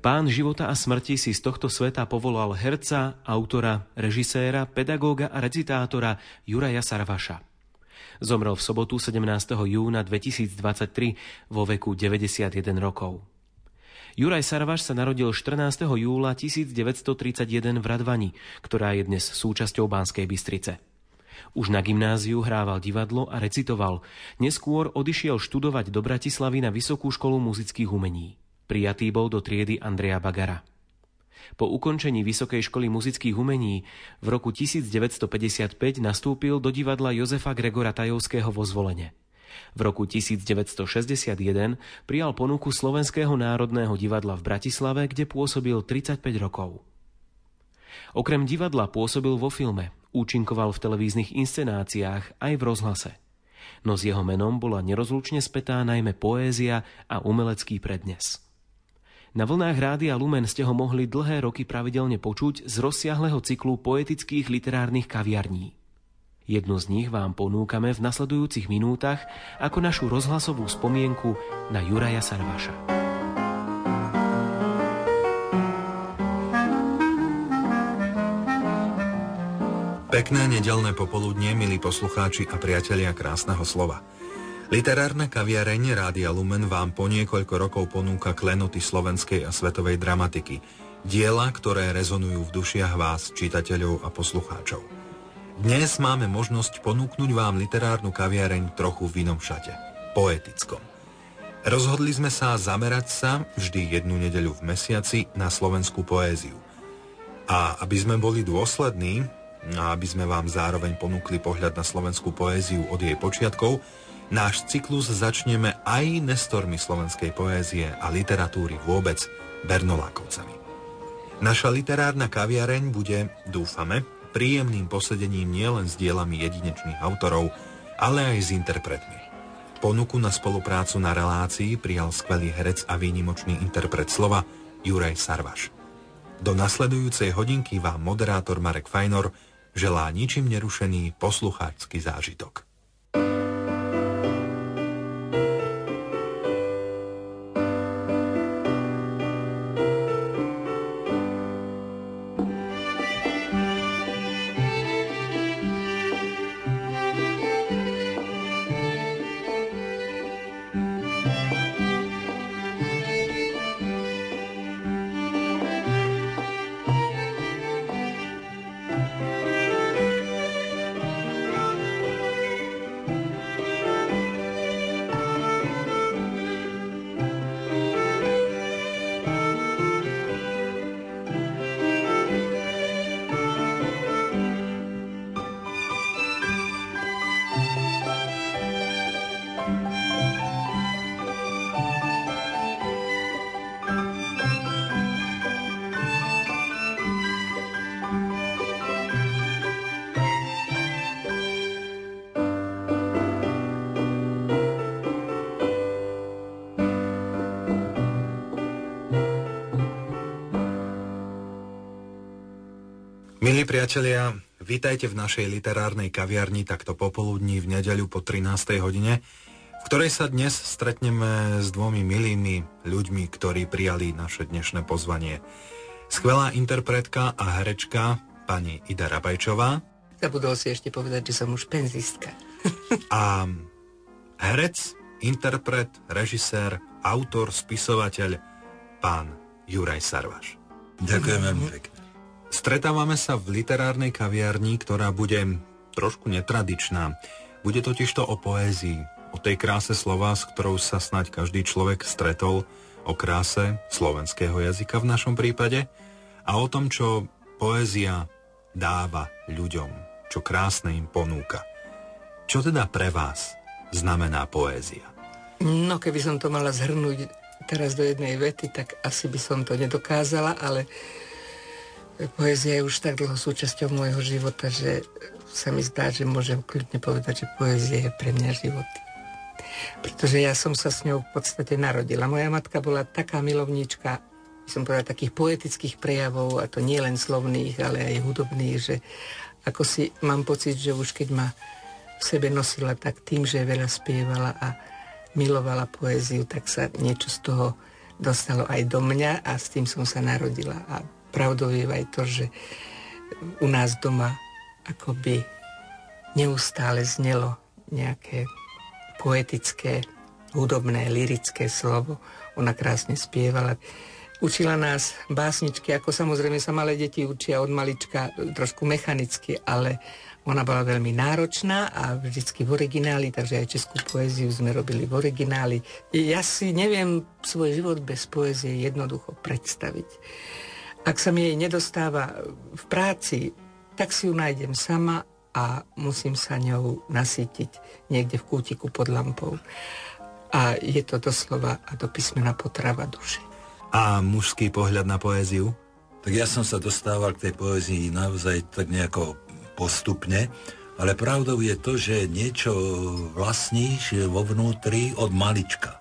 Pán života a smrti si z tohto sveta povolal herca, autora, režiséra, pedagóga a recitátora Juraja Sarvaša. Zomrel v sobotu 17. júna 2023 vo veku 91 rokov. Juraj Sarvaš sa narodil 14. júla 1931 v Radvani, ktorá je dnes súčasťou Banskej Bystrice. Už na gymnáziu hrával divadlo a recitoval. Neskôr odišiel študovať do Bratislavy na Vysokú školu muzických umení. Prijatý bol do triedy Andreja Bagara. Po ukončení Vysokej školy muzických umení v roku 1955 nastúpil do divadla Jozefa Gregora Tajovského vo zvolenie. V roku 1961 prijal ponuku Slovenského národného divadla v Bratislave, kde pôsobil 35 rokov. Okrem divadla pôsobil vo filme, účinkoval v televíznych inscenáciách aj v rozhlase. No s jeho menom bola nerozlučne spätá najmä poézia a umelecký prednes. Na vlnách Rádia Lumen ste ho mohli dlhé roky pravidelne počuť z rozsiahleho cyklu poetických literárnych kaviarní. Jednu z nich vám ponúkame v nasledujúcich minútach ako našu rozhlasovú spomienku na Juraja Sarvaša. Pekné nedelné popoludnie, milí poslucháči a priatelia krásneho slova. Literárna kaviareň Rádia Lumen vám po niekoľko rokov ponúka klenoty slovenskej a svetovej dramatiky. Diela, ktoré rezonujú v dušiach vás, čitateľov a poslucháčov. Dnes máme možnosť ponúknuť vám literárnu kaviareň trochu v inom šate. Poetickom. Rozhodli sme sa zamerať sa vždy jednu nedeľu v mesiaci na slovenskú poéziu. A aby sme boli dôslední, a aby sme vám zároveň ponúkli pohľad na slovenskú poéziu od jej počiatkov, Náš cyklus začneme aj nestormi slovenskej poézie a literatúry vôbec Bernolákovcami. Naša literárna kaviareň bude, dúfame, príjemným posedením nielen s dielami jedinečných autorov, ale aj s interpretmi. Ponuku na spoluprácu na relácii prijal skvelý herec a výnimočný interpret slova Juraj Sarvaš. Do nasledujúcej hodinky vám moderátor Marek Fajnor želá ničím nerušený poslucháčsky zážitok. Vítajte v našej literárnej kaviarni takto popoludní v nedeľu po 13. hodine, v ktorej sa dnes stretneme s dvomi milými ľuďmi, ktorí prijali naše dnešné pozvanie. Skvelá interpretka a herečka pani Ida Rabajčová. Zabudol si ešte povedať, že som už penzistka. a herec, interpret, režisér, autor, spisovateľ, pán Juraj Sarvaš. Ďakujem veľmi pekne. Stretávame sa v literárnej kaviarni, ktorá bude trošku netradičná. Bude totiž to o poézii, o tej kráse slova, s ktorou sa snať každý človek stretol, o kráse slovenského jazyka v našom prípade a o tom, čo poézia dáva ľuďom, čo krásne im ponúka. Čo teda pre vás znamená poézia? No, keby som to mala zhrnúť teraz do jednej vety, tak asi by som to nedokázala, ale Poézia je už tak dlho súčasťou môjho života, že sa mi zdá, že môžem kľudne povedať, že poézia je pre mňa život. Pretože ja som sa s ňou v podstate narodila. Moja matka bola taká milovníčka, som povedala, takých poetických prejavov, a to nie len slovných, ale aj hudobných, že ako si mám pocit, že už keď ma v sebe nosila tak tým, že veľa spievala a milovala poéziu, tak sa niečo z toho dostalo aj do mňa a s tým som sa narodila. A pravdou je aj to, že u nás doma akoby neustále znelo nejaké poetické, hudobné, lirické slovo. Ona krásne spievala. Učila nás básničky, ako samozrejme sa malé deti učia od malička trošku mechanicky, ale ona bola veľmi náročná a vždycky v origináli, takže aj českú poéziu sme robili v origináli. Ja si neviem svoj život bez poézie jednoducho predstaviť. Ak sa mi jej nedostáva v práci, tak si ju nájdem sama a musím sa ňou nasítiť niekde v kútiku pod lampou. A je to doslova a do písmena potrava duše. A mužský pohľad na poéziu? Tak ja som sa dostával k tej poézii naozaj tak nejako postupne, ale pravdou je to, že niečo vlastníš vo vnútri od malička.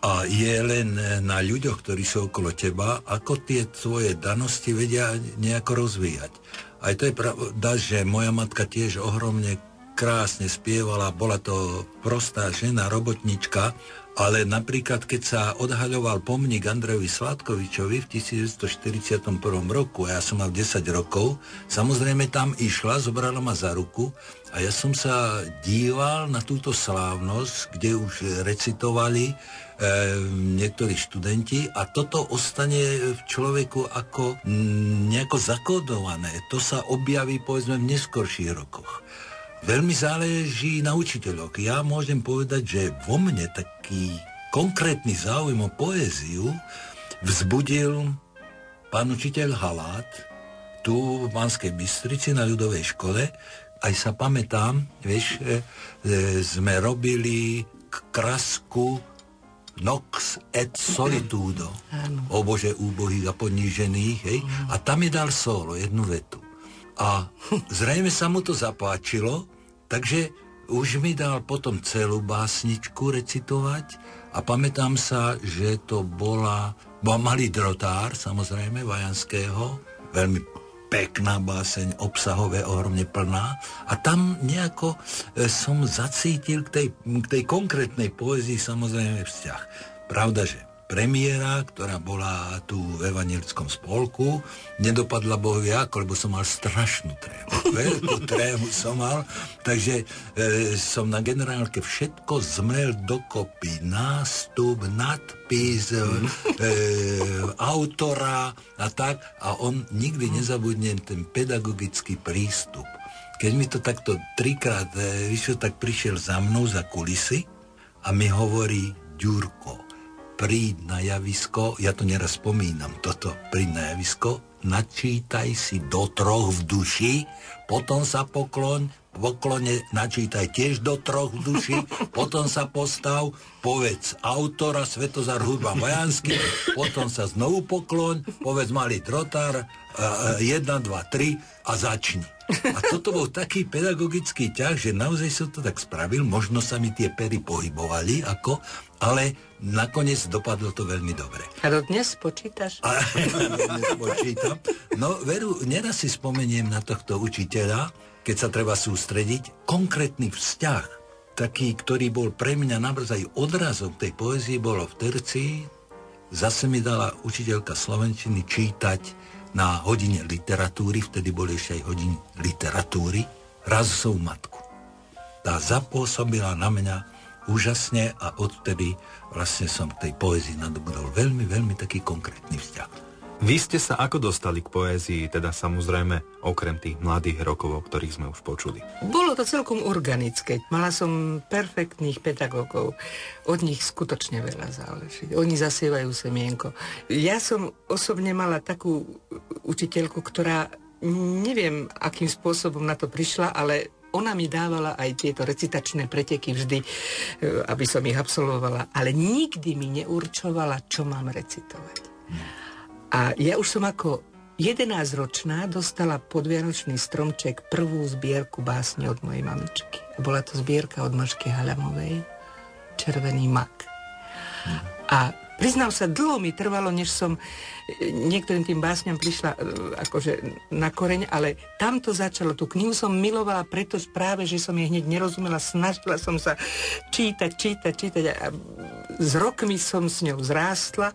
A je len na ľuďoch, ktorí sú okolo teba, ako tie tvoje danosti vedia nejako rozvíjať. Aj to je pravda, že moja matka tiež ohromne krásne spievala, bola to prostá žena, robotnička, ale napríklad, keď sa odhaľoval pomník Andrejovi Sládkovičovi v 1941 roku, a ja som mal 10 rokov, samozrejme tam išla, zobrala ma za ruku a ja som sa díval na túto slávnosť, kde už recitovali niektorí študenti a toto ostane v človeku ako m, nejako zakódované. To sa objaví povedzme v neskorších rokoch. Veľmi záleží na učiteľoch. Ja môžem povedať, že vo mne taký konkrétny záujem o poéziu vzbudil pán učiteľ Halát tu v Banskej Bystrici na ľudovej škole. Aj sa pamätám, vieš, e, e, sme robili krasku Nox et solitudo. O Bože, úbohých a ponížených, hej? A tam je dal solo, jednu vetu. A zrejme sa mu to zapáčilo, takže už mi dal potom celú básničku recitovať a pamätám sa, že to bola, bol malý drotár, samozrejme, Vajanského, veľmi pekná báseň, obsahové, ohromne plná. A tam nejako e, som zacítil k tej, k tej konkrétnej poezii samozrejme vzťah. Pravda, že premiéra, ktorá bola tu v evangelickom spolku. Nedopadla bohu ako, lebo som mal strašnú trému. Veľkú trému som mal, takže e, som na generálke všetko zmel dokopy. Nástup, nadpis, e, autora a tak. A on nikdy nezabudne ten pedagogický prístup. Keď mi to takto trikrát e, vyšlo, tak prišiel za mnou za kulisy a mi hovorí Ďurko, príď na javisko, ja to neraz spomínam, toto, príď na javisko, načítaj si do troch v duši, potom sa pokloň, poklone načítaj tiež do troch v duši, potom sa postav, povedz autora Svetozar Hudba Vajansky, potom sa znovu pokloň, povedz malý trotár, 1, 2, 3 a začni. A toto bol taký pedagogický ťah, že naozaj som to tak spravil, možno sa mi tie pery pohybovali, ako, ale nakoniec dopadlo to veľmi dobre. A do dnes počítaš? A, dnes počítam. No veru, neraz si spomeniem na tohto učiteľa, keď sa treba sústrediť, konkrétny vzťah, taký, ktorý bol pre mňa naozaj odrazom tej poézie, bolo v tercii. Zase mi dala učiteľka slovenčiny čítať na hodine literatúry, vtedy boli ešte aj hodiny literatúry, razovú matku. Tá zapôsobila na mňa úžasne a odtedy vlastne som k tej poézii nadobudol veľmi, veľmi taký konkrétny vzťah. Vy ste sa ako dostali k poézii, teda samozrejme okrem tých mladých rokov, o ktorých sme už počuli? Bolo to celkom organické. Mala som perfektných pedagógov. Od nich skutočne veľa záleží. Oni zasievajú semienko. Ja som osobne mala takú učiteľku, ktorá neviem, akým spôsobom na to prišla, ale ona mi dávala aj tieto recitačné preteky vždy, e, aby som ich absolvovala, ale nikdy mi neurčovala, čo mám recitovať. A ja už som ako 11-ročná dostala pod Vianočný stromček prvú zbierku básne od mojej mamičky. Bola to zbierka od Mašky Halamovej, Červený mak. A Priznám sa, dlho mi trvalo, než som e, niektorým tým básňam prišla e, akože na koreň, ale tam to začalo. Tú knihu som milovala preto práve, že som jej hneď nerozumela, snažila som sa čítať, čítať, čítať a s rokmi som s ňou zrástla,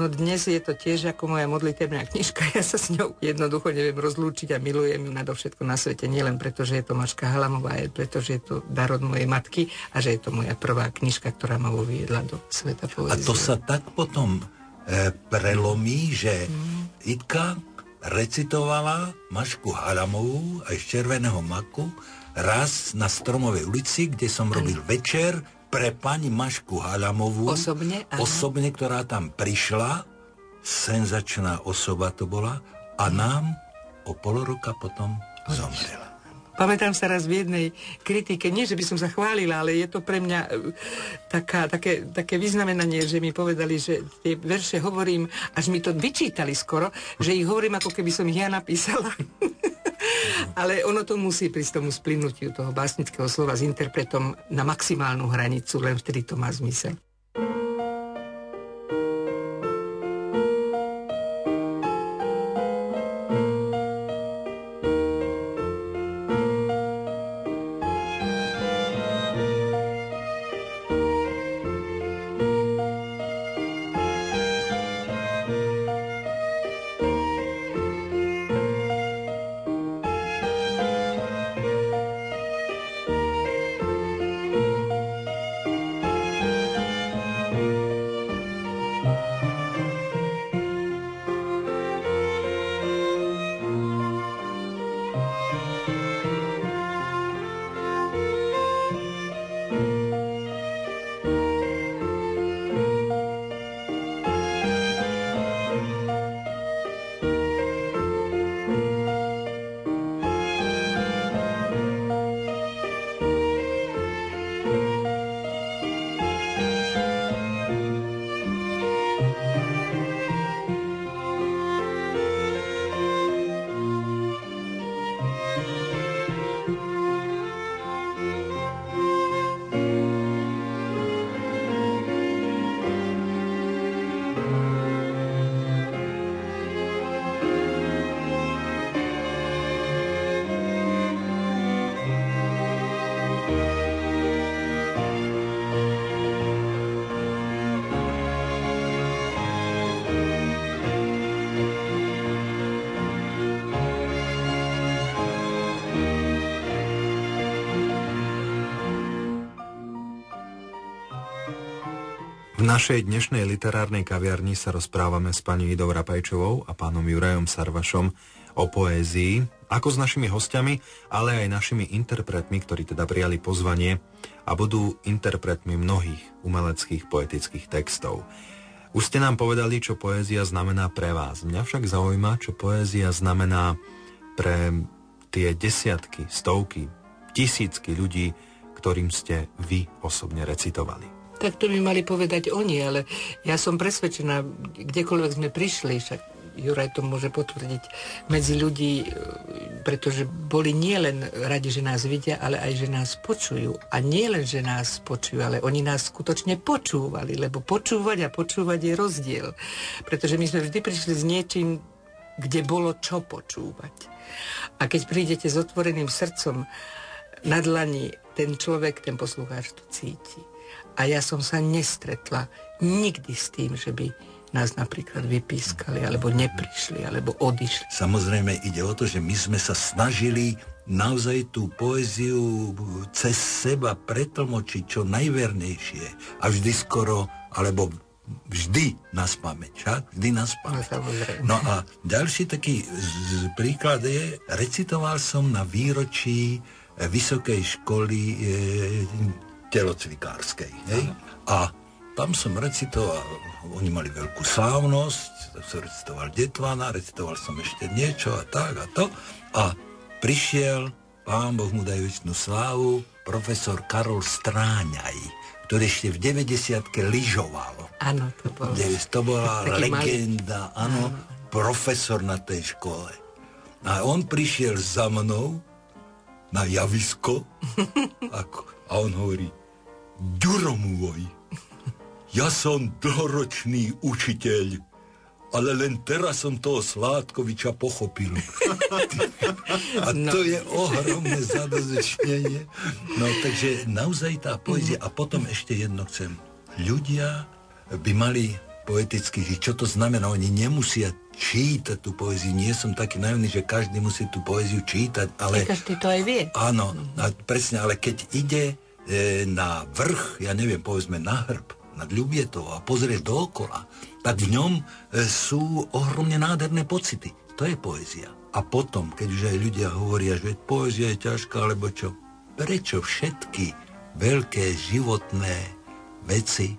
no dnes je to tiež ako moja modlitebná knižka, ja sa s ňou jednoducho neviem rozlúčiť a milujem ju nadovšetko na svete, nielen preto, že je to Maška Halamová, ale preto, že je to dar od mojej matky a že je to moja prvá knižka, ktorá ma uviedla do sveta poezie. A to sa tak potom e, prelomí, že. Itka recitovala Mašku Halamovú aj z Červeného maku raz na Stromovej ulici, kde som robil večer pre pani Mašku Halamovú, osobne, osobne, ktorá tam prišla, senzačná osoba to bola, a nám o pol roka potom zomrela. Pamätám sa raz v jednej kritike, nie že by som sa chválila, ale je to pre mňa e, taká, také, také vyznamenanie, že mi povedali, že tie verše hovorím, až mi to vyčítali skoro, že ich hovorím ako keby som ich ja napísala. Ale ono to musí prísť tomu splinutiu toho básnického slova s interpretom na maximálnu hranicu, len vtedy to má zmysel. Našej dnešnej literárnej kaviarni sa rozprávame s pani Idou Rapajčovou a pánom Jurajom Sarvašom o poézii, ako s našimi hostiami, ale aj našimi interpretmi, ktorí teda prijali pozvanie a budú interpretmi mnohých umeleckých poetických textov. Už ste nám povedali, čo poézia znamená pre vás. Mňa však zaujíma, čo poézia znamená pre tie desiatky, stovky, tisícky ľudí, ktorým ste vy osobne recitovali. Tak to by mali povedať oni, ale ja som presvedčená, kdekoľvek sme prišli, však Juraj to môže potvrdiť, medzi ľudí, e, pretože boli nielen radi, že nás vidia, ale aj, že nás počujú. A nie len, že nás počujú, ale oni nás skutočne počúvali, lebo počúvať a počúvať je rozdiel. Pretože my sme vždy prišli s niečím, kde bolo čo počúvať. A keď prídete s otvoreným srdcom na dlani, ten človek, ten poslucháč to cíti. A ja som sa nestretla nikdy s tým, že by nás napríklad vypískali, alebo neprišli, alebo odišli. Samozrejme ide o to, že my sme sa snažili naozaj tú poéziu cez seba pretlmočiť čo najvernejšie a vždy skoro, alebo vždy na však? Vždy na spameť. No, no a ďalší taký príklad je, recitoval som na výročí Vysokej školy e, telocvikárskej. Hej? A tam som recitoval, oni mali veľkú slávnosť, som recitoval Detvana, recitoval som ešte niečo a tak a to. A prišiel, pán Boh mu dajú slávu, profesor Karol Stráňaj, ktorý ešte v 90 lyžoval. Áno, to bol. To bola legenda, áno, profesor na tej škole. A on prišiel za mnou na javisko a, a on hovorí, Ďuro môj, ja som dlhoročný učiteľ, ale len teraz som toho Sládkoviča pochopil. A to no. je ohromné zadozečnenie. No takže naozaj tá poézia. A potom ešte jedno chcem. Ľudia by mali poeticky. Čo to znamená? Oni nemusia čítať tú poéziu. Nie som taký naivný, že každý musí tú poéziu čítať, ale... Každý to aj vie. Áno, a presne, ale keď ide e, na vrch, ja neviem, povedzme na hrb, nad Ľubietou a pozrie dookola, tak v ňom e, sú ohromne nádherné pocity. To je poézia. A potom, keď už aj ľudia hovoria, že poézia je ťažká, alebo čo, prečo všetky veľké životné veci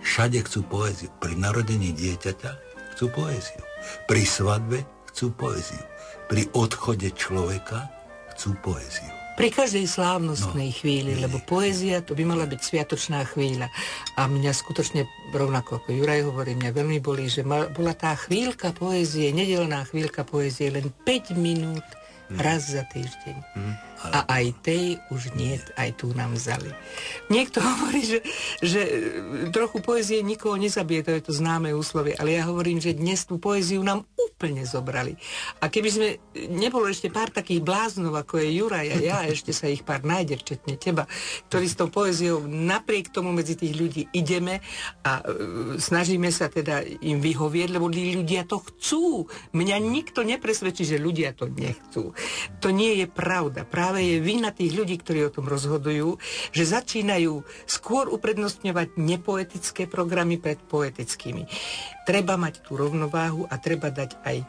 všade chcú poéziu? Pri narodení dieťaťa chcú poéziu. Pri svadbe chcú poéziu. Pri odchode človeka chcú poéziu. Pri každej slávnostnej no, chvíli, lebo poézia to by mala byť sviatočná chvíľa. A mňa skutočne, rovnako ako Juraj hovorí, mňa veľmi bolí, že bola tá chvíľka poézie, nedelná chvíľka poézie, len 5 minút hmm. raz za týždeň. Hmm. A aj tej už nie, aj tu nám vzali. Niekto hovorí, že, že trochu poezie nikoho nezabije, to je to známe úslovie, ale ja hovorím, že dnes tú poéziu nám úplne zobrali. A keby sme, nebolo ešte pár takých bláznov, ako je Juraj a ja, ešte sa ich pár nájde, včetne teba, ktorí s tou poéziou napriek tomu medzi tých ľudí ideme a e, snažíme sa teda im vyhovieť, lebo ľudia to chcú. Mňa nikto nepresvedčí, že ľudia to nechcú. To nie je pravda. Práve práve je vina tých ľudí, ktorí o tom rozhodujú, že začínajú skôr uprednostňovať nepoetické programy pred poetickými. Treba mať tú rovnováhu a treba dať aj,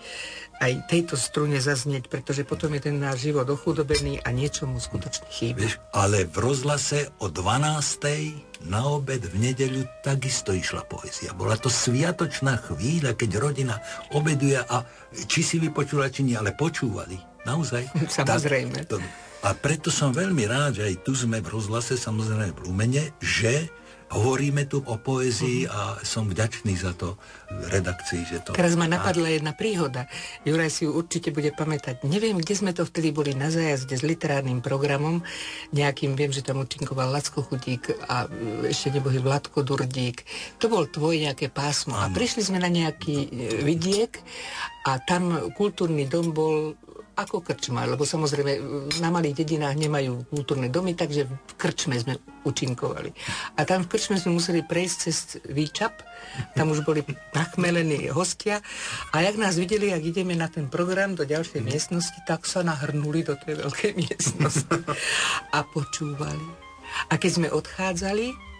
aj tejto strune zaznieť, pretože potom je ten náš život ochudobený a niečomu skutočne chýba. Vieš, ale v rozhlase o 12. na obed v nedeľu takisto išla poézia. Bola to sviatočná chvíľa, keď rodina obeduje a či si vypočula, či nie, ale počúvali. Naozaj. Samozrejme. Tak, to, a preto som veľmi rád, že aj tu sme v rozhlase, samozrejme v Lumene, že hovoríme tu o poézii a som vďačný za to redakcii, že to... Teraz ma napadla jedna príhoda. Juraj si ju určite bude pamätať. Neviem, kde sme to vtedy boli na zájazde s literárnym programom. Nejakým, viem, že tam účinkoval Lacko Chudík a ešte nebohy Vladko Durdík. To bol tvoj nejaké pásmo. Ano. A prišli sme na nejaký e, vidiek a tam kultúrny dom bol ako krčma, lebo samozrejme na malých dedinách nemajú kultúrne domy, takže v krčme sme učinkovali. A tam v krčme sme museli prejsť cez výčap, tam už boli nachmelení hostia a jak nás videli, ak ideme na ten program do ďalšej miestnosti, tak sa nahrnuli do tej veľkej miestnosti a počúvali. A keď sme odchádzali,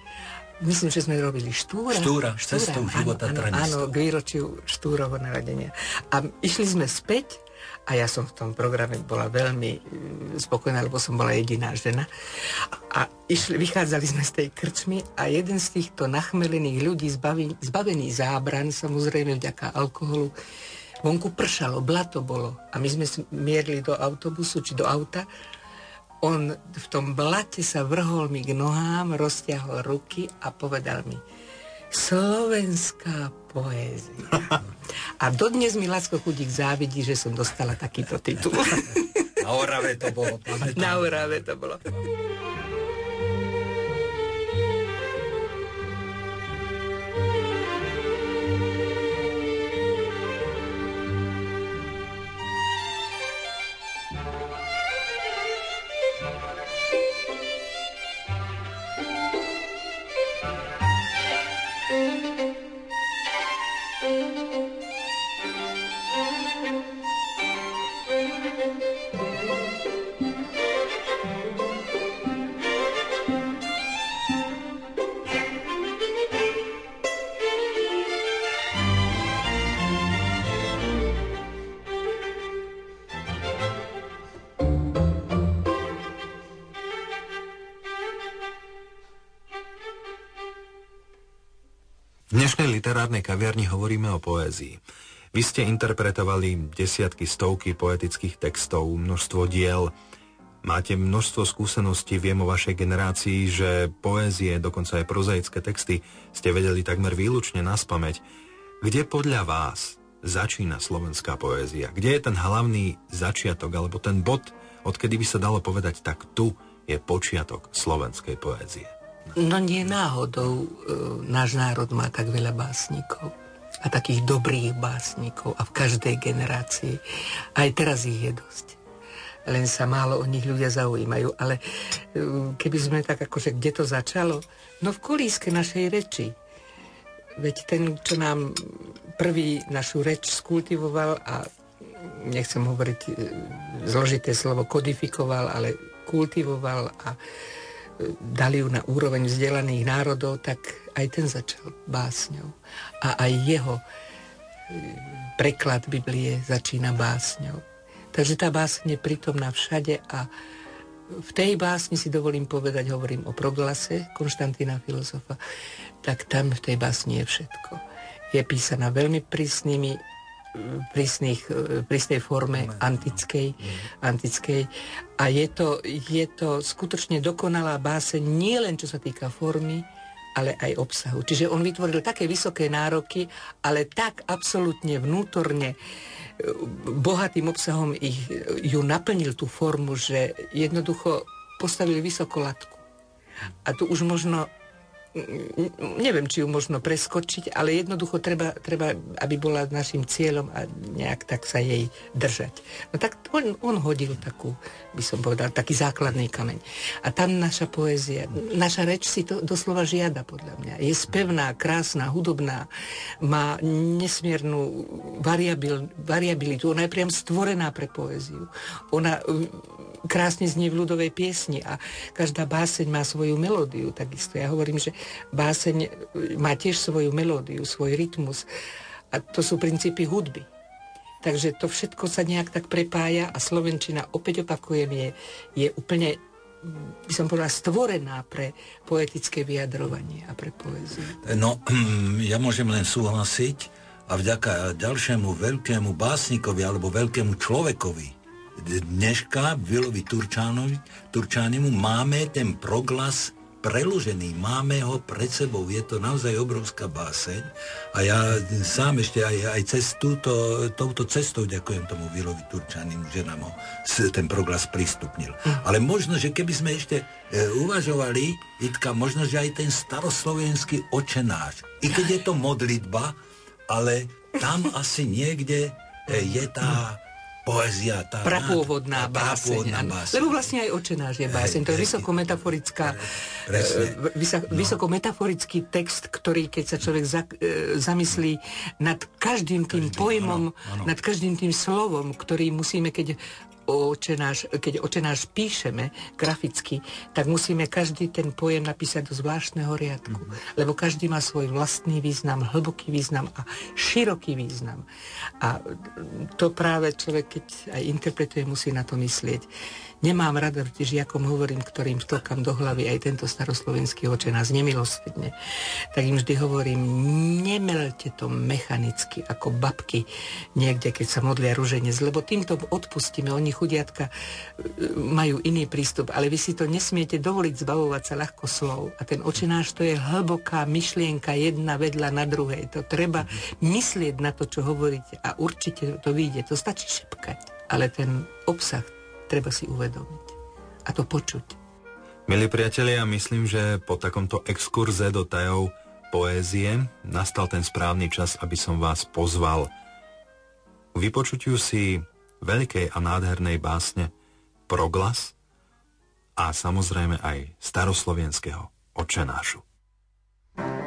Myslím, že sme robili štúra. Štúra, cestou života áno, áno, áno, k výročiu štúrovho narodenia. A išli sme späť a ja som v tom programe bola veľmi mm, spokojná, lebo som bola jediná žena. A išli, vychádzali sme z tej krčmy a jeden z týchto nachmelených ľudí, zbaví, zbavený zábran, samozrejme vďaka alkoholu, vonku pršalo, blato bolo a my sme mierli do autobusu či do auta on v tom blate sa vrhol mi k nohám, rozťahol ruky a povedal mi, slovenská poézia. A dodnes mi Lacko Chudík závidí, že som dostala takýto titul. Na Orave to bolo. Na Orave to bolo. Literárnej kaviarni hovoríme o poézii. Vy ste interpretovali desiatky, stovky poetických textov, množstvo diel. Máte množstvo skúseností, viem o vašej generácii, že poézie, dokonca aj prozaické texty ste vedeli takmer výlučne naspameť. Kde podľa vás začína slovenská poézia? Kde je ten hlavný začiatok, alebo ten bod, odkedy by sa dalo povedať, tak tu je počiatok slovenskej poézie? No nie náhodou e, náš národ má tak veľa básnikov a takých dobrých básnikov a v každej generácii. Aj teraz ich je dosť. Len sa málo o nich ľudia zaujímajú. Ale e, keby sme tak akože, kde to začalo? No v kolíske našej reči. Veď ten, čo nám prvý našu reč skultivoval a nechcem hovoriť e, zložité slovo kodifikoval, ale kultivoval a dali ju na úroveň vzdelaných národov, tak aj ten začal básňou. A aj jeho e, preklad Biblie začína básňou. Takže tá básň je prítomná všade a v tej básni si dovolím povedať, hovorím o proglase Konštantína filozofa, tak tam v tej básni je všetko. Je písaná veľmi prísnymi prísnych, e, prísnej forme antickej, antickej. A je to, je to skutočne dokonalá báseň nie len čo sa týka formy, ale aj obsahu. Čiže on vytvoril také vysoké nároky, ale tak absolútne vnútorne e, bohatým obsahom ich, ju naplnil tú formu, že jednoducho postavil vysoko latku. A tu už možno neviem, či ju možno preskočiť, ale jednoducho treba, treba, aby bola našim cieľom a nejak tak sa jej držať. No tak on, on hodil takú, by som povedal, taký základný kameň. A tam naša poézia, naša reč si to doslova žiada, podľa mňa. Je spevná, krásna, hudobná, má nesmiernu variabil, variabilitu. Ona je priam stvorená pre poéziu. Ona krásne znie v ľudovej piesni a každá báseň má svoju melódiu takisto. Ja hovorím, že báseň má tiež svoju melódiu, svoj rytmus a to sú princípy hudby. Takže to všetko sa nejak tak prepája a Slovenčina, opäť opakujem, je, je úplne by som povedala, stvorená pre poetické vyjadrovanie a pre poéziu. No, ja môžem len súhlasiť a vďaka ďalšiemu veľkému básnikovi alebo veľkému človekovi, dneška Vilovi Turčánovi, Turčánimu máme ten proglas preložený, máme ho pred sebou, je to naozaj obrovská báseň a ja sám ešte aj, aj cez túto, touto cestou ďakujem tomu Vilovi Turčanimu, že nám ho ten proglas prístupnil. Ale možno, že keby sme ešte e, uvažovali, Itka, možno, že aj ten staroslovenský očenáš, i keď je to modlitba, ale tam asi niekde e, je tá poézia. Tá prapôvodná báseň. báseň. Lebo vlastne aj očenáš je báseň. To je vysokometaforický e, vysokometaforický text, ktorý keď sa človek za, e, zamyslí nad každým tým Každý, pojmom, nad každým tým slovom, ktorý musíme, keď očenáš, keď očenáš píšeme graficky, tak musíme každý ten pojem napísať do zvláštneho riadku. Mm-hmm. Lebo každý má svoj vlastný význam, hlboký význam a široký význam. A to práve človek, keď aj interpretuje, musí na to myslieť. Nemám rada vždy žiakom hovorím, ktorým vtlkam do hlavy aj tento staroslovenský oče nás nemilostvedne. Tak im vždy hovorím, nemelte to mechanicky, ako babky niekde, keď sa modlia ruženec, lebo týmto odpustíme. Oni chudiatka e, majú iný prístup, ale vy si to nesmiete dovoliť zbavovať sa ľahko slov. A ten očenáš to je hlboká myšlienka jedna vedľa na druhej. To treba myslieť na to, čo hovoríte a určite to vyjde. To stačí šepkať. Ale ten obsah treba si uvedomiť a to počuť. Milí priatelia, myslím, že po takomto exkurze do tajov poézie nastal ten správny čas, aby som vás pozval k vypočutiu si veľkej a nádhernej básne Proglas a samozrejme aj staroslovenského očenášu. thank you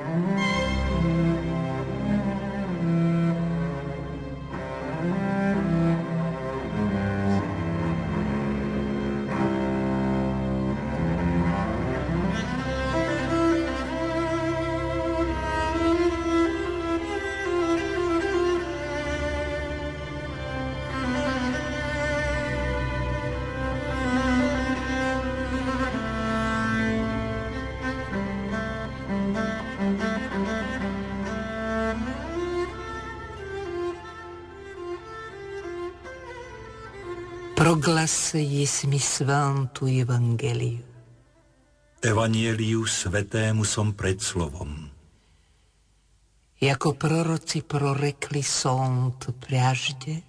oglase jsi svántu evangeliu. Evangeliu svetému som pred slovom. Jako proroci prorekli sont priažde.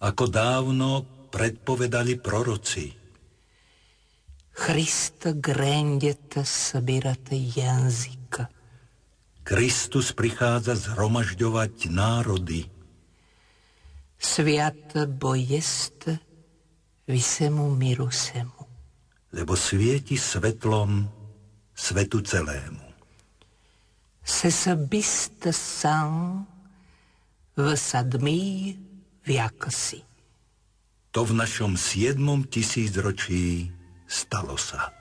Ako dávno predpovedali proroci. Christa grendete sabirate jazyka. Kristus prichádza zhromažďovať národy. Sviat bo jeste visemu miru semu. Lebo svieti svetlom svetu celému. Se sabista sam vsadmí viakasi. To v našom siedmom tisícročí stalo sa.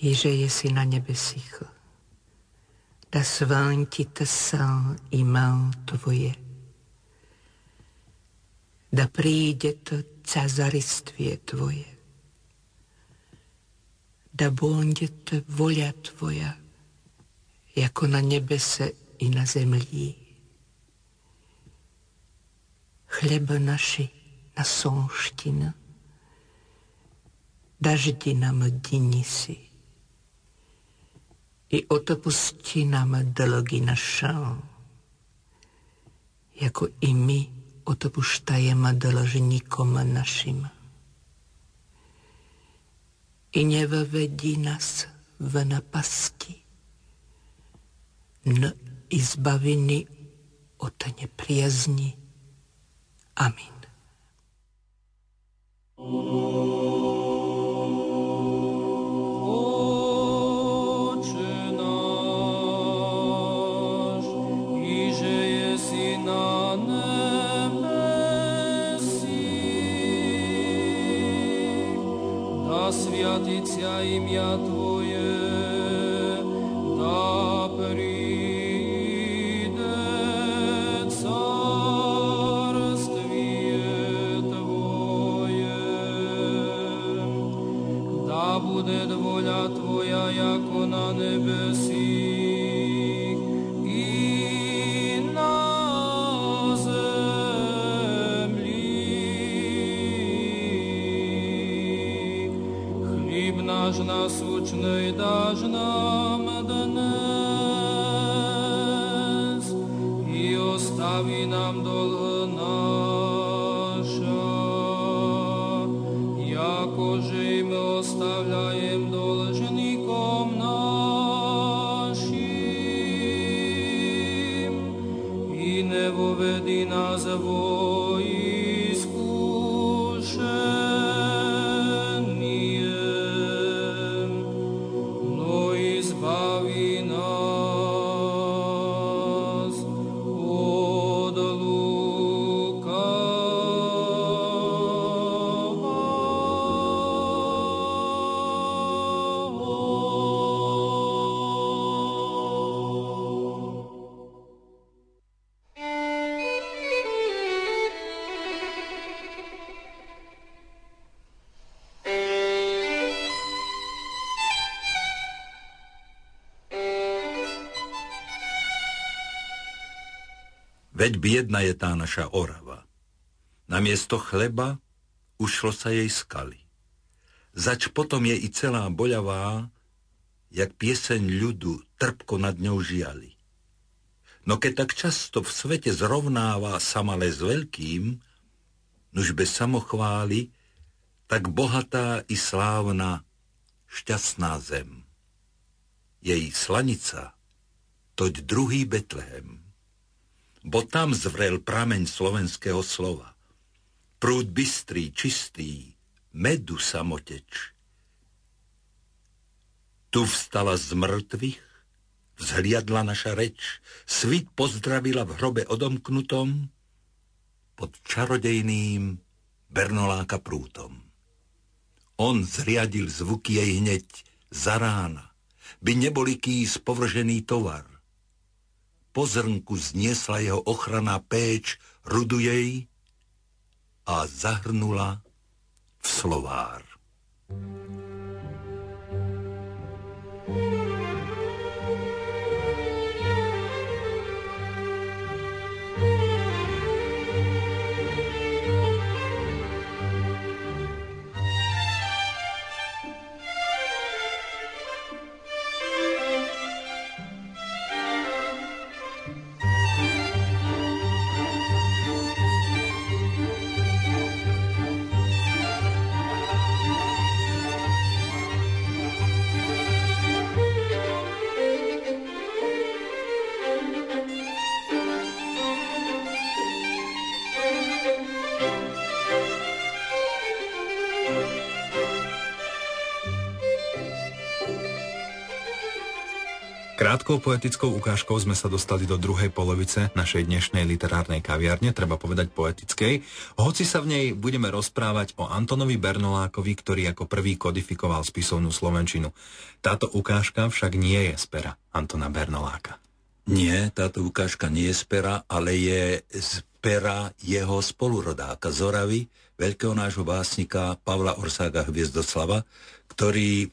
Jiže jesi na nebesích, da svantite sal imal Tvoje, da príde to cazaristvie Tvoje, da bude to volja Tvoja, jako na nebese i na zemlji. Chleba naši na sonština, daždi nám si. I otopusti nám dlogi naša, jako i my otopuštajeme doložníkom našim. I nevvedí nás v napasti, no izbaviny od nepriazni. Amin. Oh. святиться ім'я Твоє, да прийде nasúčnej dáš nám dnes i ostaví nám dlh naša, jakože im ostavľajem dlžníkom našim i nevovedi nás voj naša orava. Namiesto chleba ušlo sa jej skaly. Zač potom je i celá boľavá, jak pieseň ľudu trpko nad ňou žiali. No keď tak často v svete zrovnáva sa malé s veľkým, nuž bez samochvály, tak bohatá i slávna, šťastná zem. Jej slanica, toť druhý Betlehem. Bo tam zvrel prameň slovenského slova. Prúd bystrý, čistý, medu samoteč. Tu vstala z mŕtvych, vzhliadla naša reč, svit pozdravila v hrobe odomknutom pod čarodejným Bernoláka prútom. On zriadil zvuky jej hneď za rána, by neboli kýs povržený tovar. Po zrnku zniesla jeho ochranná péč rudu jej a zahrnula v slovár. Krátkou poetickou ukážkou sme sa dostali do druhej polovice našej dnešnej literárnej kaviarne, treba povedať poetickej, hoci sa v nej budeme rozprávať o Antonovi Bernolákovi, ktorý ako prvý kodifikoval spisovnú Slovenčinu. Táto ukážka však nie je z Antona Bernoláka. Nie, táto ukážka nie je z ale je z jeho spolurodáka Zoravy, veľkého nášho básnika Pavla Orsága Hviezdoslava, ktorý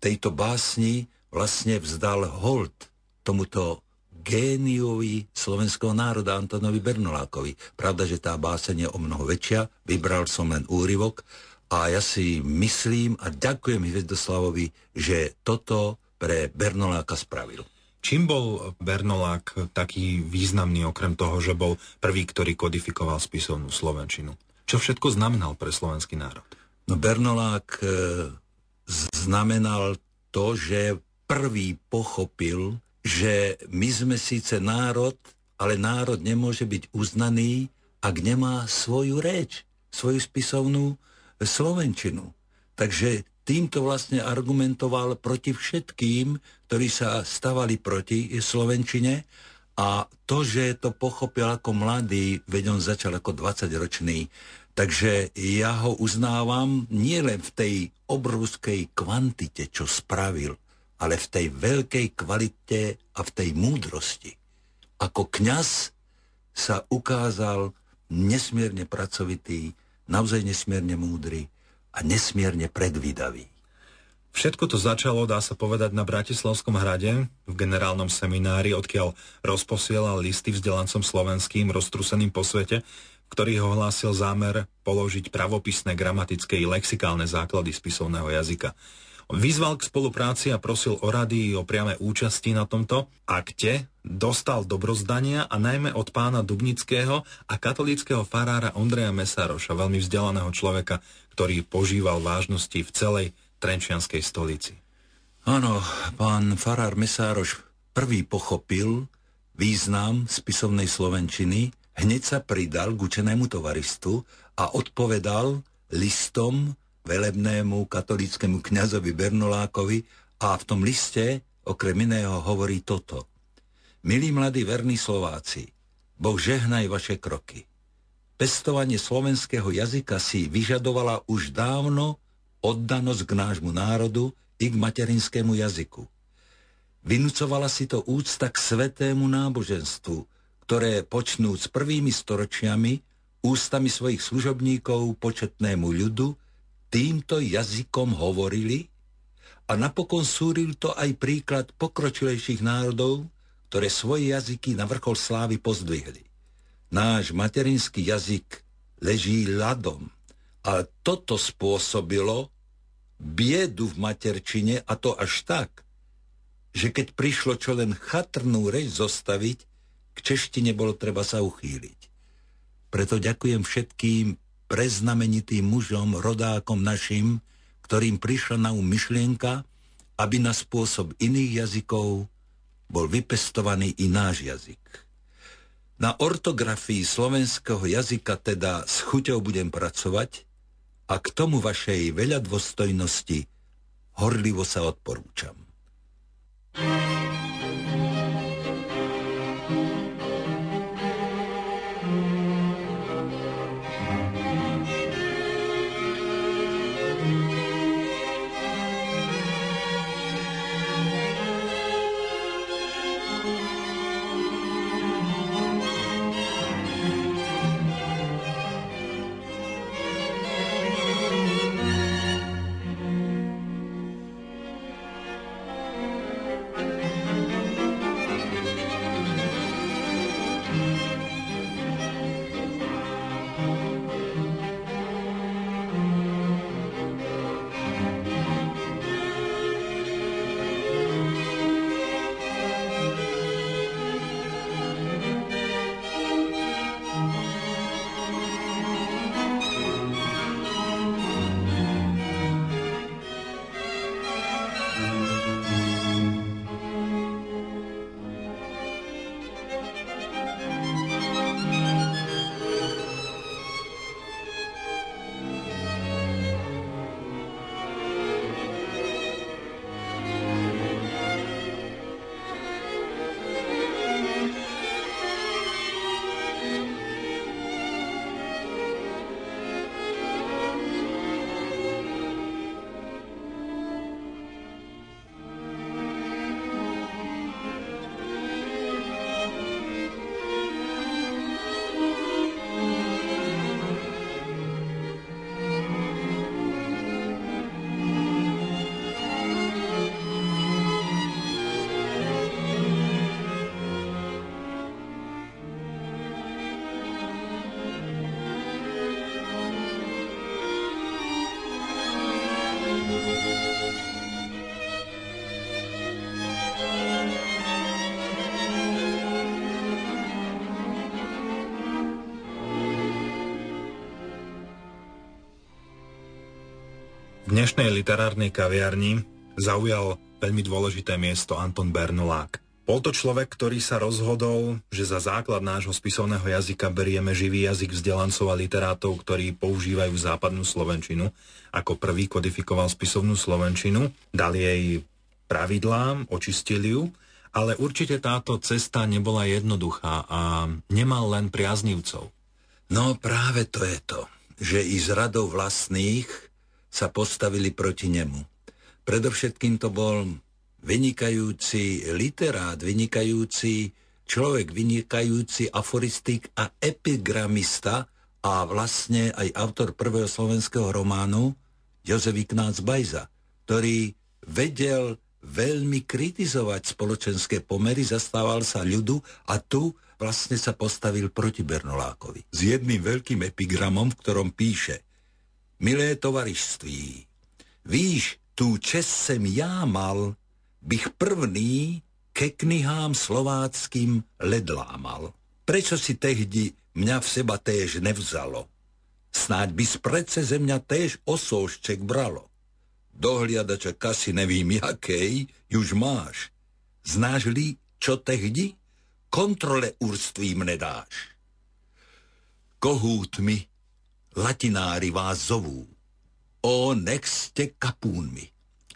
tejto básni vlastne vzdal hold tomuto géniovi slovenského národa Antonovi Bernolákovi. Pravda, že tá báseň je o mnoho väčšia, vybral som len úryvok a ja si myslím a ďakujem Hviezdoslavovi, že toto pre Bernoláka spravil. Čím bol Bernolák taký významný, okrem toho, že bol prvý, ktorý kodifikoval spisovnú Slovenčinu? Čo všetko znamenal pre slovenský národ? No Bernolák e, znamenal to, že prvý pochopil, že my sme síce národ, ale národ nemôže byť uznaný, ak nemá svoju reč, svoju spisovnú slovenčinu. Takže týmto vlastne argumentoval proti všetkým, ktorí sa stavali proti slovenčine a to, že to pochopil ako mladý, veď on začal ako 20-ročný, takže ja ho uznávam nielen v tej obrovskej kvantite, čo spravil, ale v tej veľkej kvalite a v tej múdrosti. Ako kňaz sa ukázal nesmierne pracovitý, naozaj nesmierne múdry a nesmierne predvídavý. Všetko to začalo, dá sa povedať, na Bratislavskom hrade, v generálnom seminári, odkiaľ rozposielal listy vzdelancom slovenským roztruseným po svete, v ktorých ohlásil zámer položiť pravopisné, gramatické i lexikálne základy spisovného jazyka. Vyzval k spolupráci a prosil o rady o priame účasti na tomto akte, dostal dobrozdania a najmä od pána Dubnického a katolického farára Ondreja Mesároša, veľmi vzdelaného človeka, ktorý požíval vážnosti v celej Trenčianskej stolici. Áno, pán farár Mesároš prvý pochopil význam spisovnej slovenčiny, hneď sa pridal k učenému tovaristu a odpovedal listom velebnému katolickému kňazovi Bernolákovi a v tom liste okrem iného hovorí toto. Milí mladí verní Slováci, Boh žehnaj vaše kroky. Pestovanie slovenského jazyka si vyžadovala už dávno oddanosť k nášmu národu i k materinskému jazyku. Vynúcovala si to úcta k svetému náboženstvu, ktoré počnúc prvými storočiami ústami svojich služobníkov početnému ľudu týmto jazykom hovorili a napokon súril to aj príklad pokročilejších národov, ktoré svoje jazyky na vrchol slávy pozdvihli. Náš materinský jazyk leží ľadom, ale toto spôsobilo biedu v materčine a to až tak, že keď prišlo čo len chatrnú reč zostaviť, k češtine bolo treba sa uchýliť. Preto ďakujem všetkým preznamenitým mužom, rodákom našim, ktorým prišla na um myšlienka, aby na spôsob iných jazykov bol vypestovaný i náš jazyk. Na ortografii slovenského jazyka teda s chuťou budem pracovať a k tomu vašej veľa dôstojnosti horlivo sa odporúčam. thank you dnešnej literárnej kaviarni zaujal veľmi dôležité miesto Anton Bernulák. Bol to človek, ktorý sa rozhodol, že za základ nášho spisovného jazyka berieme živý jazyk vzdelancov a literátov, ktorí používajú západnú slovenčinu. Ako prvý kodifikoval spisovnú slovenčinu, dal jej pravidlám, očistil ju, ale určite táto cesta nebola jednoduchá a nemal len priaznivcov. No práve to je to, že i z radov vlastných sa postavili proti nemu. Predovšetkým to bol vynikajúci literát, vynikajúci človek, vynikajúci aforistik a epigramista a vlastne aj autor prvého slovenského románu Jozef Ignác Bajza, ktorý vedel veľmi kritizovať spoločenské pomery, zastával sa ľudu a tu vlastne sa postavil proti Bernolákovi. S jedným veľkým epigramom, v ktorom píše – Milé tovarištví, víš, tu čest jsem já mal, bych prvný ke knihám slováckým ledlámal. Prečo si tehdy mňa v seba též nevzalo? Snáď by z prece ze mňa též osoušček bralo. Dohliadača kasy nevím jakej, už máš. Znáš li, čo tehdy? Kontrole urstvím nedáš. Kohút mi latinári vás zovú. O, nech ste kapúnmi,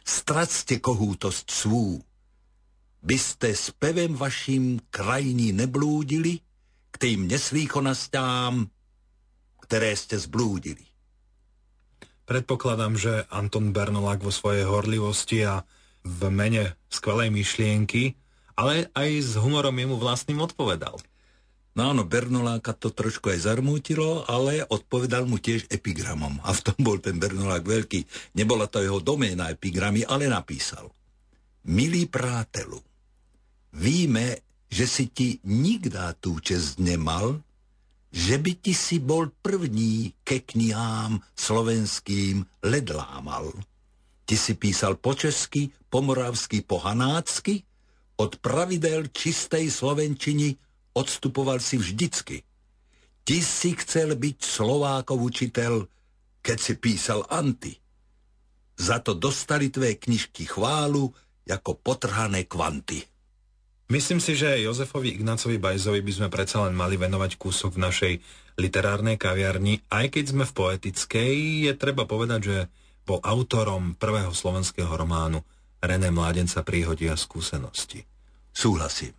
stracte kohútosť svú. Byste s pevem vaším krajní neblúdili k tým neslýchonastám, ktoré ste zblúdili. Predpokladám, že Anton Bernolák vo svojej horlivosti a v mene skvelej myšlienky, ale aj s humorom jemu vlastným odpovedal. No áno, Bernoláka to trošku aj zarmútilo, ale odpovedal mu tiež epigramom. A v tom bol ten Bernolák veľký. Nebola to jeho doména epigramy, ale napísal. Milý prátelu, víme, že si ti nikdá tú čest nemal, že by ti si bol první ke knihám slovenským ledlámal. Ty si písal po česky, po moravsky, po hanácky, od pravidel čistej slovenčiny odstupoval si vždycky. Ty si chcel byť Slovákov učiteľ, keď si písal anty. Za to dostali tvé knižky chválu ako potrhané kvanty. Myslím si, že Jozefovi Ignácovi Bajzovi by sme predsa len mali venovať kúsok v našej literárnej kaviarni. Aj keď sme v poetickej, je treba povedať, že bol autorom prvého slovenského románu René Mládenca príhody a skúsenosti. Súhlasím.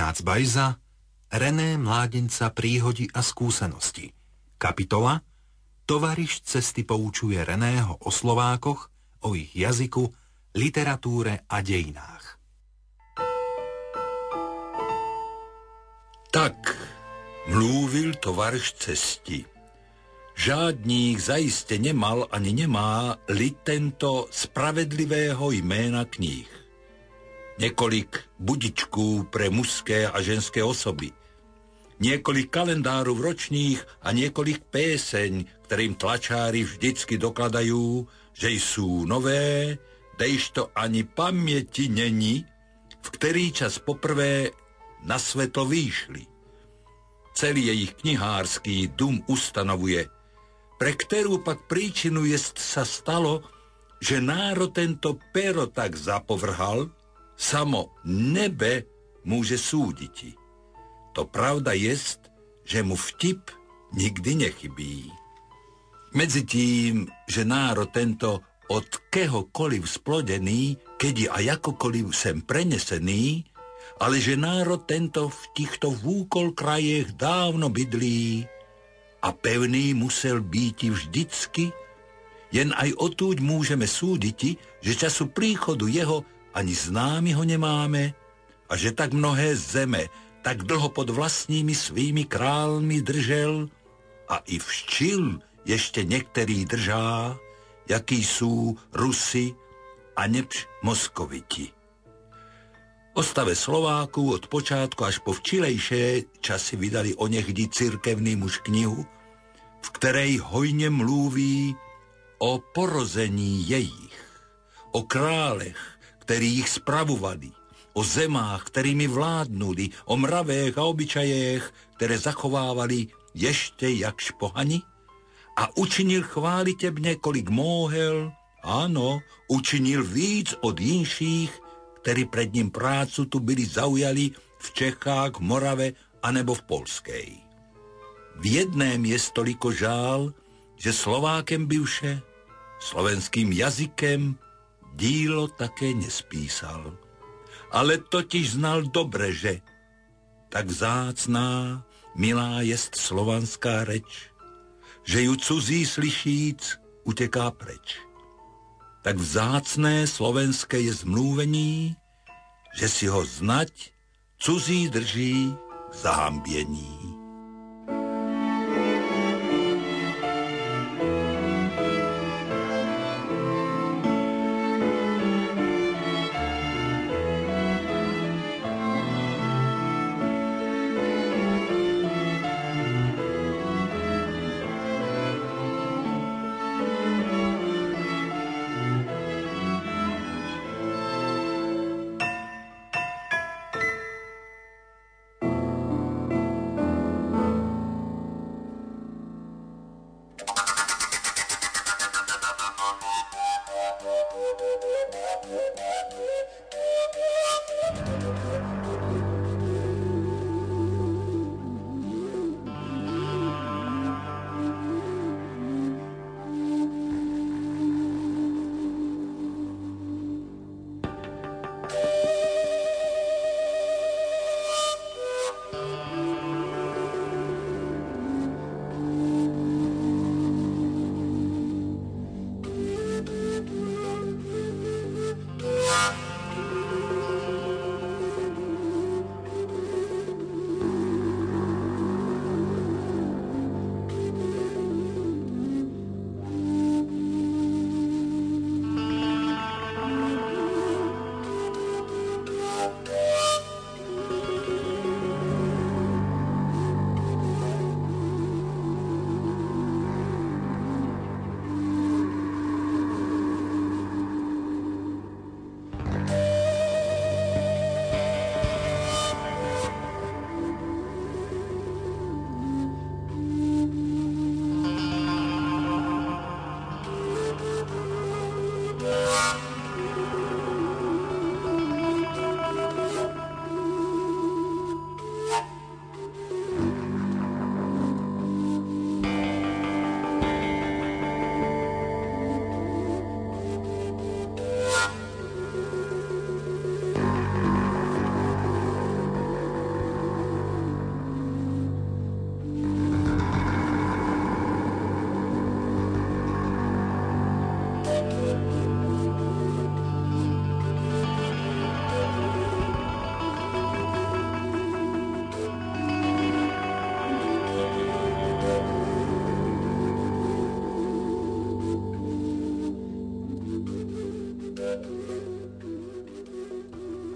Ignác Bajza, René Mládenca príhody a skúsenosti. Kapitola Tovariš cesty poučuje Reného o Slovákoch, o ich jazyku, literatúre a dejinách. Tak mluvil tovariš cesti. Žádník zaiste nemal ani nemá li tento spravedlivého jména kníh niekoľk budičků pre mužské a ženské osoby, niekoľk kalendárov ročných a niekoľk pieseň, ktorým tlačári vždycky dokladajú, že sú nové, to ani pamäti není, v ktorý čas poprvé na sveto výšli. Celý ich knihársky dum ustanovuje, pre ktorú pak príčinu jest sa stalo, že národ tento pero tak zapovrhal, Samo nebe môže súdiť. To pravda jest, že mu vtip nikdy nechybí. Medzi tým, že národ tento od kehokoliv splodený, keď je aj akokoľvek sem prenesený, ale že národ tento v týchto vúkol krajech dávno bydlí a pevný musel byť vždycky, jen aj otúď môžeme súdiť, že času príchodu jeho ani známy ho nemáme a že tak mnohé zeme tak dlho pod vlastními svými králmi držel a i včil ešte niektorí držá, jaký sú Rusy a nepř Moskoviti. O stave Slováku od počátku až po včilejšie časy vydali onehdy cirkevný muž knihu, v ktorej hojne mluví o porození jejich, o králech, ktorí ich spravovali, o zemách, ktorými vládnuli, o mravech a obyčajech, ktoré zachovávali ešte jak špohani? A učinil chválitebne kolik móhel, áno, učinil víc od inších, ktorí pred ním prácu tu byli zaujali v Čechách, Morave anebo v Polskej. V jedném je stoliko žál, že Slovákem bivše, slovenským jazykem dílo také nespísal. Ale totiž znal dobre, že tak vzácná, milá jest slovanská reč, že ju cuzí slyšíc uteká preč. Tak vzácné slovenské je zmluvení, že si ho znať cuzí drží k zahambiení.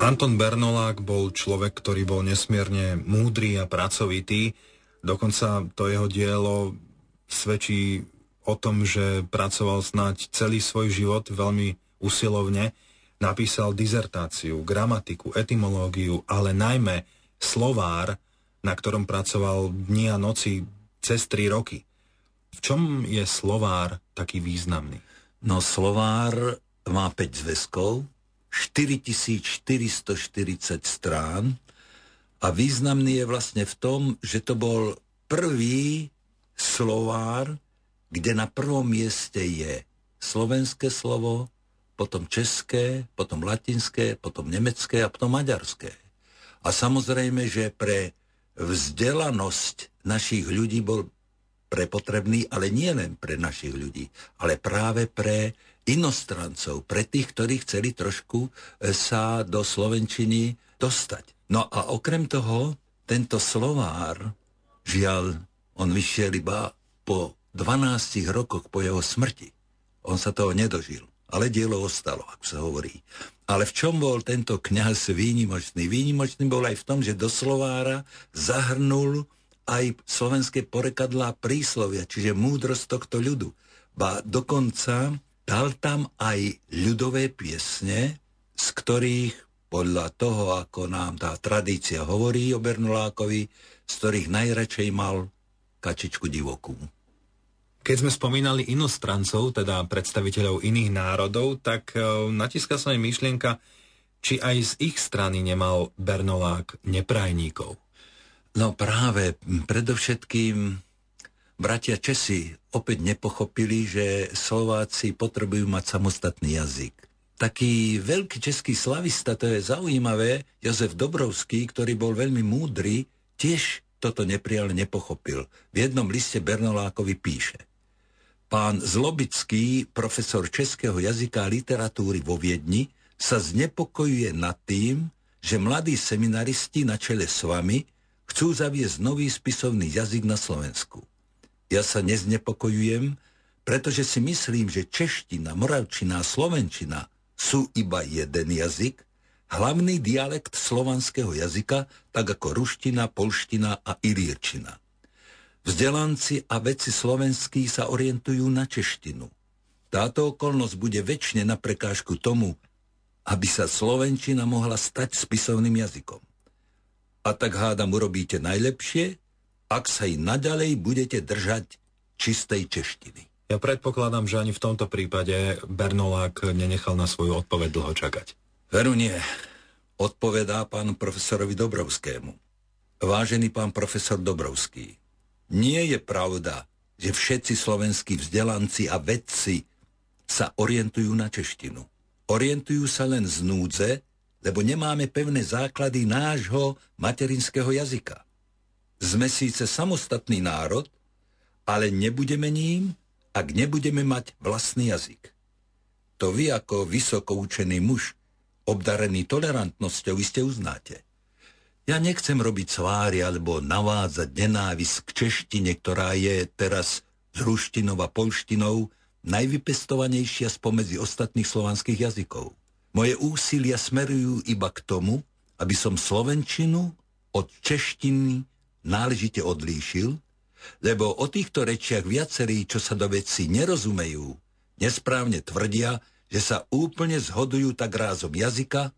Anton Bernolák bol človek, ktorý bol nesmierne múdry a pracovitý. Dokonca to jeho dielo svedčí o tom, že pracoval snáď celý svoj život veľmi usilovne. Napísal dizertáciu, gramatiku, etymológiu, ale najmä slovár, na ktorom pracoval dni a noci cez tri roky. V čom je slovár taký významný? No slovár má 5 zväzkov, 4440 strán a významný je vlastne v tom, že to bol prvý slovár, kde na prvom mieste je slovenské slovo, potom české, potom latinské, potom nemecké a potom maďarské. A samozrejme, že pre vzdelanosť našich ľudí bol prepotrebný, ale nie len pre našich ľudí, ale práve pre inostrancov, pre tých, ktorí chceli trošku e, sa do Slovenčiny dostať. No a okrem toho, tento slovár, žiaľ, on vyšiel iba po 12 rokoch po jeho smrti. On sa toho nedožil, ale dielo ostalo, ako sa hovorí. Ale v čom bol tento kňaz výnimočný? Výnimočný bol aj v tom, že do slovára zahrnul aj slovenské porekadlá príslovia, čiže múdrosť tohto ľudu. Ba dokonca dal tam aj ľudové piesne, z ktorých podľa toho, ako nám tá tradícia hovorí o Bernolákovi, z ktorých najradšej mal kačičku divokú. Keď sme spomínali inostrancov, teda predstaviteľov iných národov, tak e, natiska sa mi myšlienka, či aj z ich strany nemal Bernolák neprajníkov. No práve, predovšetkým bratia Česi opäť nepochopili, že Slováci potrebujú mať samostatný jazyk. Taký veľký český slavista, to je zaujímavé, Jozef Dobrovský, ktorý bol veľmi múdry, tiež toto neprijal, nepochopil. V jednom liste Bernolákovi píše. Pán Zlobický, profesor českého jazyka a literatúry vo Viedni, sa znepokojuje nad tým, že mladí seminaristi na čele s vami chcú zaviesť nový spisovný jazyk na Slovensku. Ja sa neznepokojujem, pretože si myslím, že čeština, moravčina a slovenčina sú iba jeden jazyk, hlavný dialekt slovanského jazyka, tak ako ruština, polština a ilírčina. Vzdelanci a vedci slovenskí sa orientujú na češtinu. Táto okolnosť bude väčšine na prekážku tomu, aby sa slovenčina mohla stať spisovným jazykom. A tak hádam urobíte najlepšie, ak sa i naďalej budete držať čistej češtiny. Ja predpokladám, že ani v tomto prípade Bernolák nenechal na svoju odpoveď dlho čakať. Veru nie, odpovedá pán profesorovi Dobrovskému. Vážený pán profesor Dobrovský, nie je pravda, že všetci slovenskí vzdelanci a vedci sa orientujú na češtinu. Orientujú sa len z núdze, lebo nemáme pevné základy nášho materinského jazyka. Sme síce samostatný národ, ale nebudeme ním, ak nebudeme mať vlastný jazyk. To vy ako vysokoučený muž, obdarený tolerantnosťou, iste uznáte. Ja nechcem robiť svári alebo navádzať nenávisť k češtine, ktorá je teraz s ruštinou a polštinou najvypestovanejšia spomedzi ostatných slovanských jazykov. Moje úsilia smerujú iba k tomu, aby som slovenčinu od češtiny náležite odlíšil, lebo o týchto rečiach viacerí, čo sa do veci nerozumejú, nesprávne tvrdia, že sa úplne zhodujú tak rázom jazyka,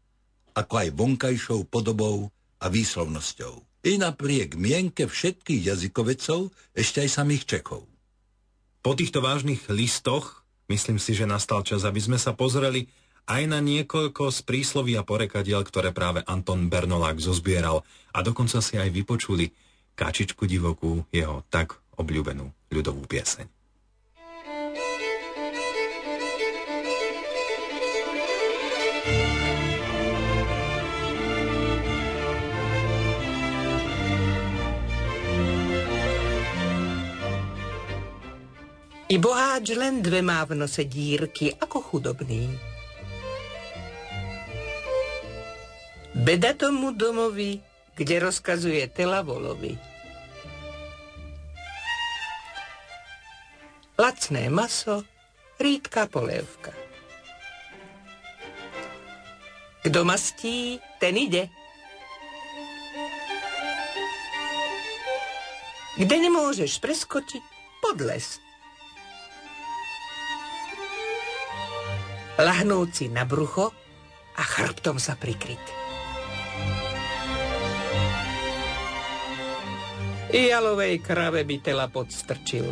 ako aj vonkajšou podobou a výslovnosťou. I napriek mienke všetkých jazykovecov, ešte aj samých Čechov. Po týchto vážnych listoch myslím si, že nastal čas, aby sme sa pozreli aj na niekoľko z prísloví a porekadiel, ktoré práve Anton Bernolák zozbieral a dokonca si aj vypočuli Kačičku divokú, jeho tak obľúbenú ľudovú pieseň. I boháč len dve má v nose dírky, ako chudobný. Beda tomu domovi, kde rozkazuje Tela Volovi. Lacné maso, rýdka polievka. Kto mastí, ten ide. Kde nemôžeš preskočiť, podles. Lahnúci na brucho a chrbtom sa prikryť. Jalovej krave by tela podstrčil.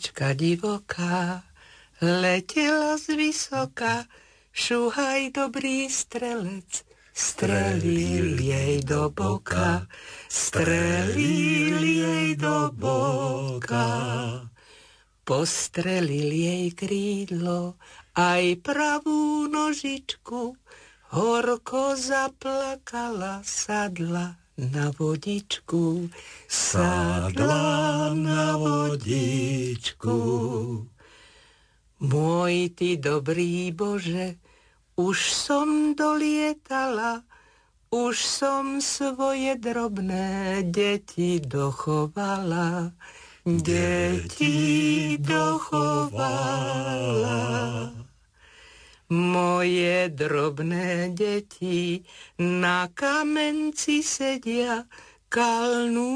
Káčička divoká letela z vysoka, šúhaj dobrý strelec, strelil jej do boka, strelil jej do boka. Postrelil jej krídlo, aj pravú nožičku, horko zaplakala, sadla na vodičku, sadla na vodičku. Môj ty dobrý Bože, už som dolietala, už som svoje drobné deti dochovala, deti dochovala. Moje drobné deti na kamenci sedia, kalnú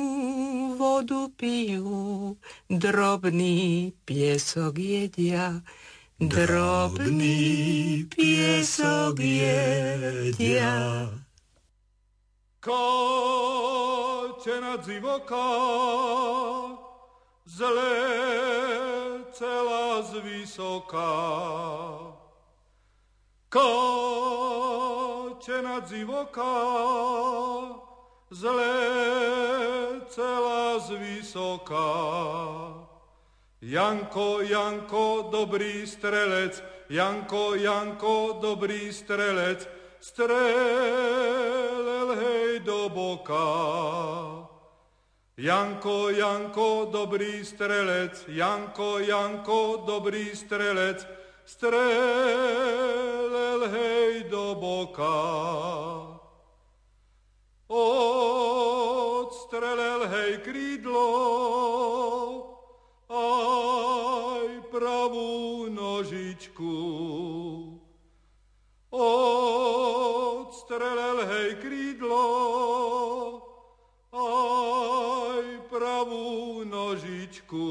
vodu pijú, drobný piesok jedia. Drobný piesok jedia. Kačena divoká, zle celá z vysoká. Kačena divoká, zle celá z vysoká. Janko, Janko, dobrý strelec, Janko, Janko, dobrý strelec, strelel hej do boka. Janko, Janko, dobrý strelec, Janko, Janko, dobrý strelec, strelel do boka. Odstrelel hej krídlo, aj pravú nožičku. Odstrelel hej krídlo, aj pravú nožičku.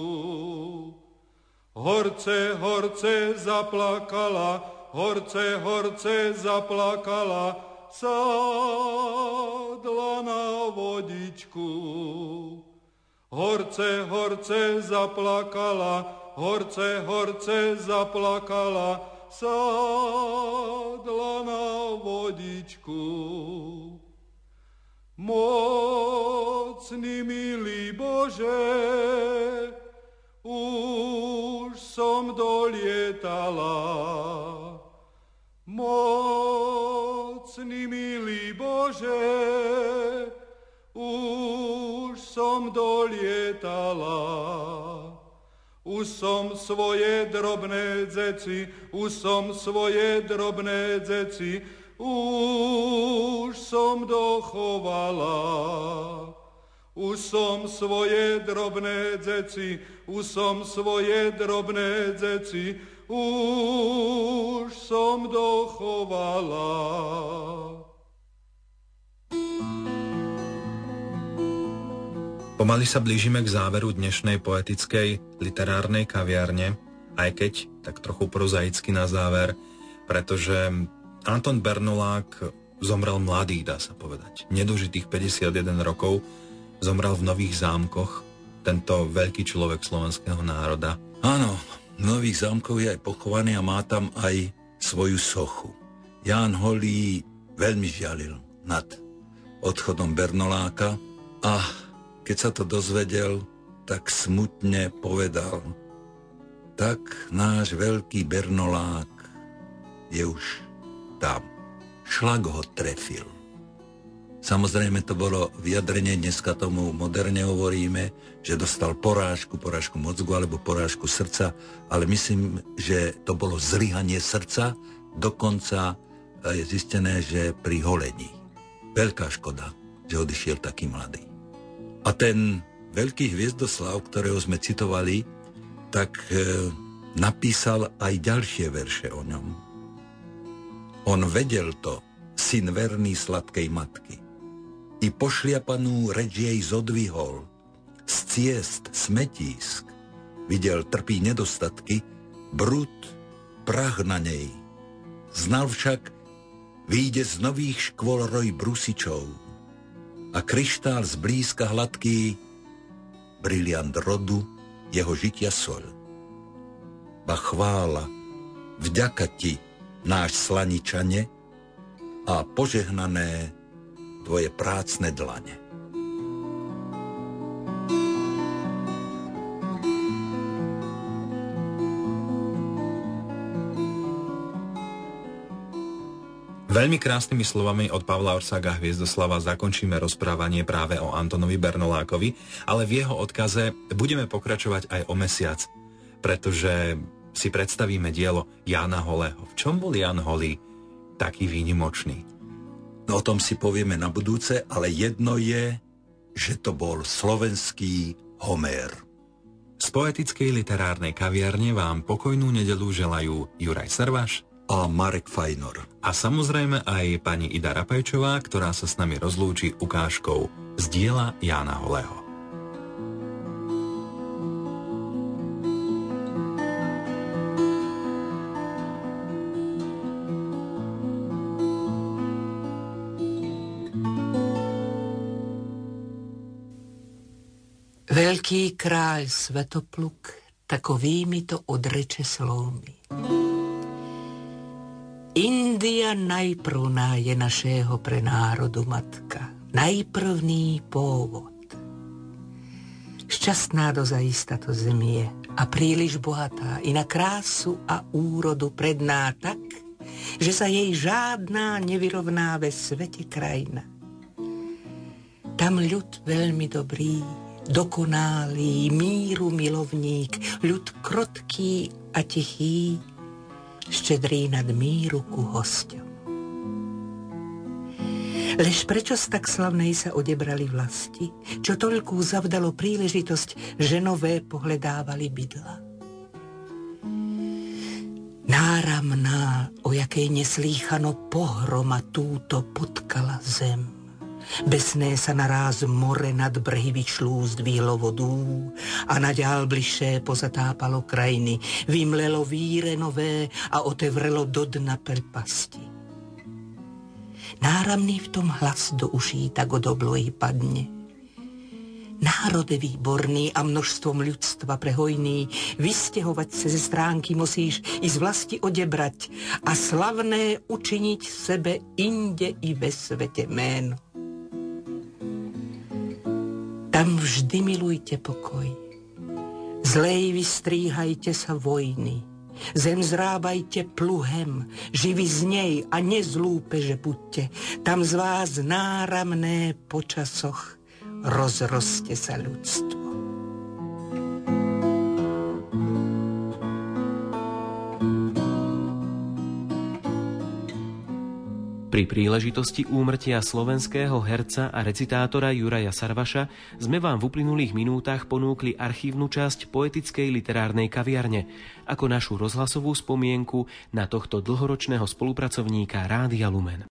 Horce, horce zaplakala, horce, horce zaplakala, sadla na vodičku. Horce, horce zaplakala, horce, horce zaplakala, sadla na vodičku. Mocný milý Bože, už som dolietala. Mocný milý Bože, už som dolietala. Už som svoje drobné dzeci, už som svoje drobné dzeci, už som dochovala. Už som svoje drobné dzeci, už som svoje drobné dzeci, už som dochovala. Pomaly sa blížime k záveru dnešnej poetickej literárnej kaviarne, aj keď tak trochu prozaicky na záver, pretože Anton Bernolák zomrel mladý, dá sa povedať. Nedožitých 51 rokov, zomrel v Nových zámkoch, tento veľký človek slovenského národa. Áno, Nových zámkoch je aj pochovaný a má tam aj svoju sochu. Ján Holý veľmi žialil nad odchodom Bernoláka a keď sa to dozvedel, tak smutne povedal, tak náš veľký Bernolák je už tam. Šlak ho trefil. Samozrejme to bolo vyjadrenie, dneska tomu moderne hovoríme, že dostal porážku, porážku mozgu alebo porážku srdca, ale myslím, že to bolo zlyhanie srdca, dokonca je zistené, že pri holení. Veľká škoda, že odišiel taký mladý. A ten veľký hviezdoslav, ktorého sme citovali, tak e, napísal aj ďalšie verše o ňom. On vedel to, syn verný sladkej matky. I pošliapanú reč jej zodvihol, z ciest smetísk, videl trpí nedostatky, brud, prach na nej. Znal však, výjde z nových škôl roj brusičov a kryštál zblízka hladký, briliant rodu, jeho žitia sol. Ba chvála, vďaka ti, náš slaničane, a požehnané tvoje prácne dlane. Veľmi krásnymi slovami od Pavla Orsaga Hviezdoslava zakončíme rozprávanie práve o Antonovi Bernolákovi, ale v jeho odkaze budeme pokračovať aj o mesiac, pretože si predstavíme dielo Jána Holého. V čom bol Jan Holý taký výnimočný? No o tom si povieme na budúce, ale jedno je, že to bol slovenský Homér. Z poetickej literárnej kaviarne vám pokojnú nedelu želajú Juraj Servaš a Marek Fajnor. A samozrejme aj pani Ida Rapajčová, ktorá sa s nami rozlúči ukážkou z diela Jána Holého. Veľký kráľ Svetopluk takovými to odreče slovmi. India najprvná je našeho pre národu matka, najprvný pôvod. Šťastná dozaista to zemie a príliš bohatá i na krásu a úrodu predná tak, že sa jej žádná nevyrovná ve svete krajina. Tam ľud veľmi dobrý, dokonalý, míru milovník, ľud krotký a tichý, štedrý nad míru ku hosťom. Lež prečo z tak slavnej sa odebrali vlasti, čo toľkú zavdalo príležitosť, že nové pohledávali bydla? Náramná, o jakej neslýchano pohroma túto potkala zem – Besné sa naráz more nad brhy vyčlú zdvihlo vodú a naďal bližšie pozatápalo krajiny, vymlelo víre nové a otevrelo do dna prepasti. Náramný v tom hlas do uší tak od oblohy padne. Národe výborný a množstvom ľudstva prehojný, vystěhovať sa ze stránky musíš i z vlasti odebrať a slavné učiniť sebe inde i ve svete méno. Tam vždy milujte pokoj. Zlej vystríhajte sa vojny. Zem zrábajte pluhem, živi z nej a nezlúpe, že buďte. Tam z vás náramné počasoch rozroste sa ľudstvo. Pri príležitosti úmrtia slovenského herca a recitátora Juraja Sarvaša sme vám v uplynulých minútach ponúkli archívnu časť poetickej literárnej kaviarne ako našu rozhlasovú spomienku na tohto dlhoročného spolupracovníka Rádia Lumen.